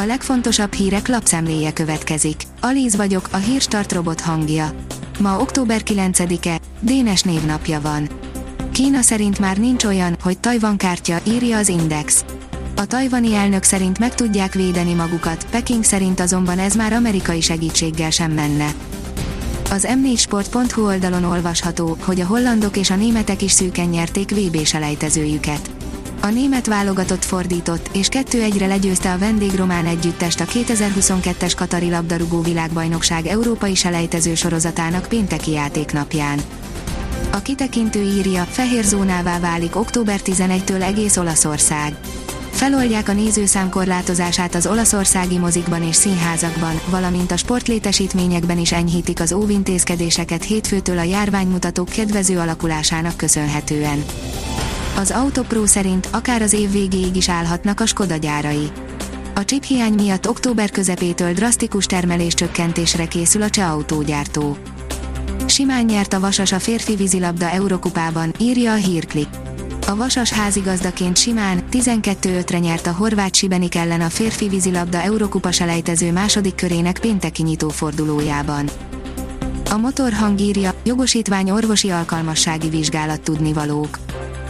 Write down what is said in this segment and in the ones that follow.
A legfontosabb hírek lapszemléje következik. Alíz vagyok, a hírstart robot hangja. Ma október 9-e, Dénes névnapja van. Kína szerint már nincs olyan, hogy Tajvan kártya, írja az Index. A tajvani elnök szerint meg tudják védeni magukat, Peking szerint azonban ez már amerikai segítséggel sem menne. Az m4sport.hu oldalon olvasható, hogy a hollandok és a németek is szűken nyerték VB selejtezőjüket. A német válogatott fordított, és 2-1-re legyőzte a vendégromán együttest a 2022-es Katari labdarúgó világbajnokság európai selejtező sorozatának pénteki játéknapján. A kitekintő írja, fehér zónává válik október 11-től egész Olaszország. Feloldják a nézőszám korlátozását az olaszországi mozikban és színházakban, valamint a sportlétesítményekben is enyhítik az óvintézkedéseket hétfőtől a járványmutatók kedvező alakulásának köszönhetően. Az Autopro szerint akár az év végéig is állhatnak a Skoda gyárai. A csiphiány miatt október közepétől drasztikus termeléscsökkentésre készül a cseh autógyártó. Simán nyert a Vasas a férfi vízilabda Eurokupában, írja a hírklik. A Vasas házigazdaként simán 12-5-re nyert a horvát Sibenik ellen a férfi vízilabda Eurokupa selejtező második körének pénteki nyitófordulójában. A motorhang írja, jogosítvány orvosi alkalmassági vizsgálat tudnivalók.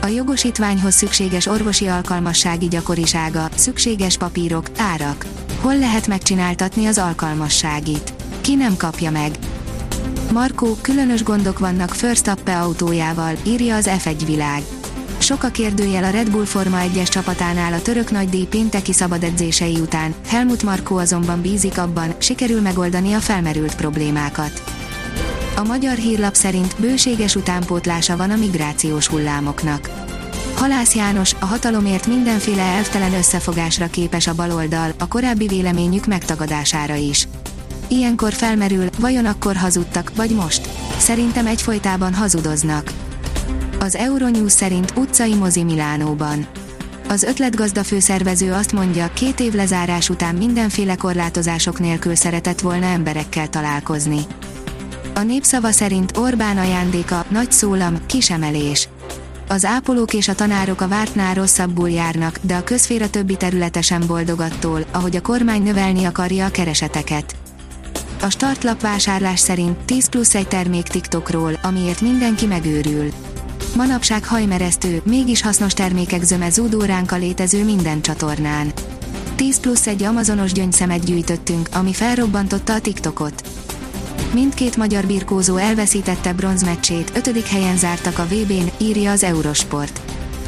A jogosítványhoz szükséges orvosi alkalmassági gyakorisága, szükséges papírok, árak. Hol lehet megcsináltatni az alkalmasságit? Ki nem kapja meg? Markó, különös gondok vannak First autójával, írja az F1 világ sok a kérdőjel a Red Bull Forma 1-es csapatánál a török nagydíj pénteki szabad edzései után, Helmut Marko azonban bízik abban, sikerül megoldani a felmerült problémákat. A magyar hírlap szerint bőséges utánpótlása van a migrációs hullámoknak. Halász János, a hatalomért mindenféle elvtelen összefogásra képes a baloldal, a korábbi véleményük megtagadására is. Ilyenkor felmerül, vajon akkor hazudtak, vagy most? Szerintem egyfolytában hazudoznak. Az Euronews szerint utcai mozi Milánóban. Az ötletgazda főszervező azt mondja, két év lezárás után mindenféle korlátozások nélkül szeretett volna emberekkel találkozni. A népszava szerint Orbán ajándéka, nagy szólam, kisemelés. Az ápolók és a tanárok a vártnál rosszabbul járnak, de a közféra többi területe sem boldog attól, ahogy a kormány növelni akarja a kereseteket. A startlap vásárlás szerint 10 plusz egy termék TikTokról, amiért mindenki megőrül. Manapság hajmeresztő, mégis hasznos termékek zöme zúdó ránk a létező minden csatornán. 10 plusz egy amazonos gyöngyszemet gyűjtöttünk, ami felrobbantotta a TikTokot. Mindkét magyar birkózó elveszítette bronzmeccsét, ötödik helyen zártak a VB-n, írja az Eurosport.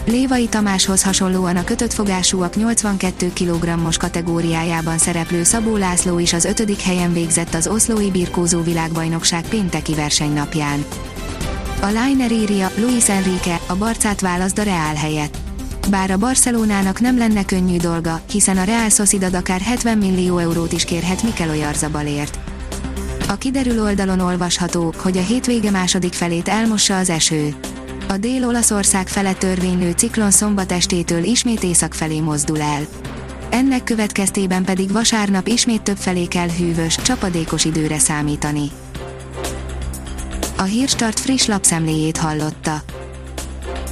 Lévai Tamáshoz hasonlóan a kötött fogásúak 82 kg-os kategóriájában szereplő Szabó László is az ötödik helyen végzett az oszlói birkózó világbajnokság pénteki versenynapján. A Liner írja, Luis Enrique, a Barcát választ a Real helyett. Bár a Barcelonának nem lenne könnyű dolga, hiszen a Real Sociedad akár 70 millió eurót is kérhet Mikel Oyarzabalért. A kiderül oldalon olvasható, hogy a hétvége második felét elmossa az eső. A Dél-Olaszország felett törvénylő ciklon szombat estétől ismét észak felé mozdul el. Ennek következtében pedig vasárnap ismét több felé kell hűvös, csapadékos időre számítani a Hírstart friss lapszemléjét hallotta.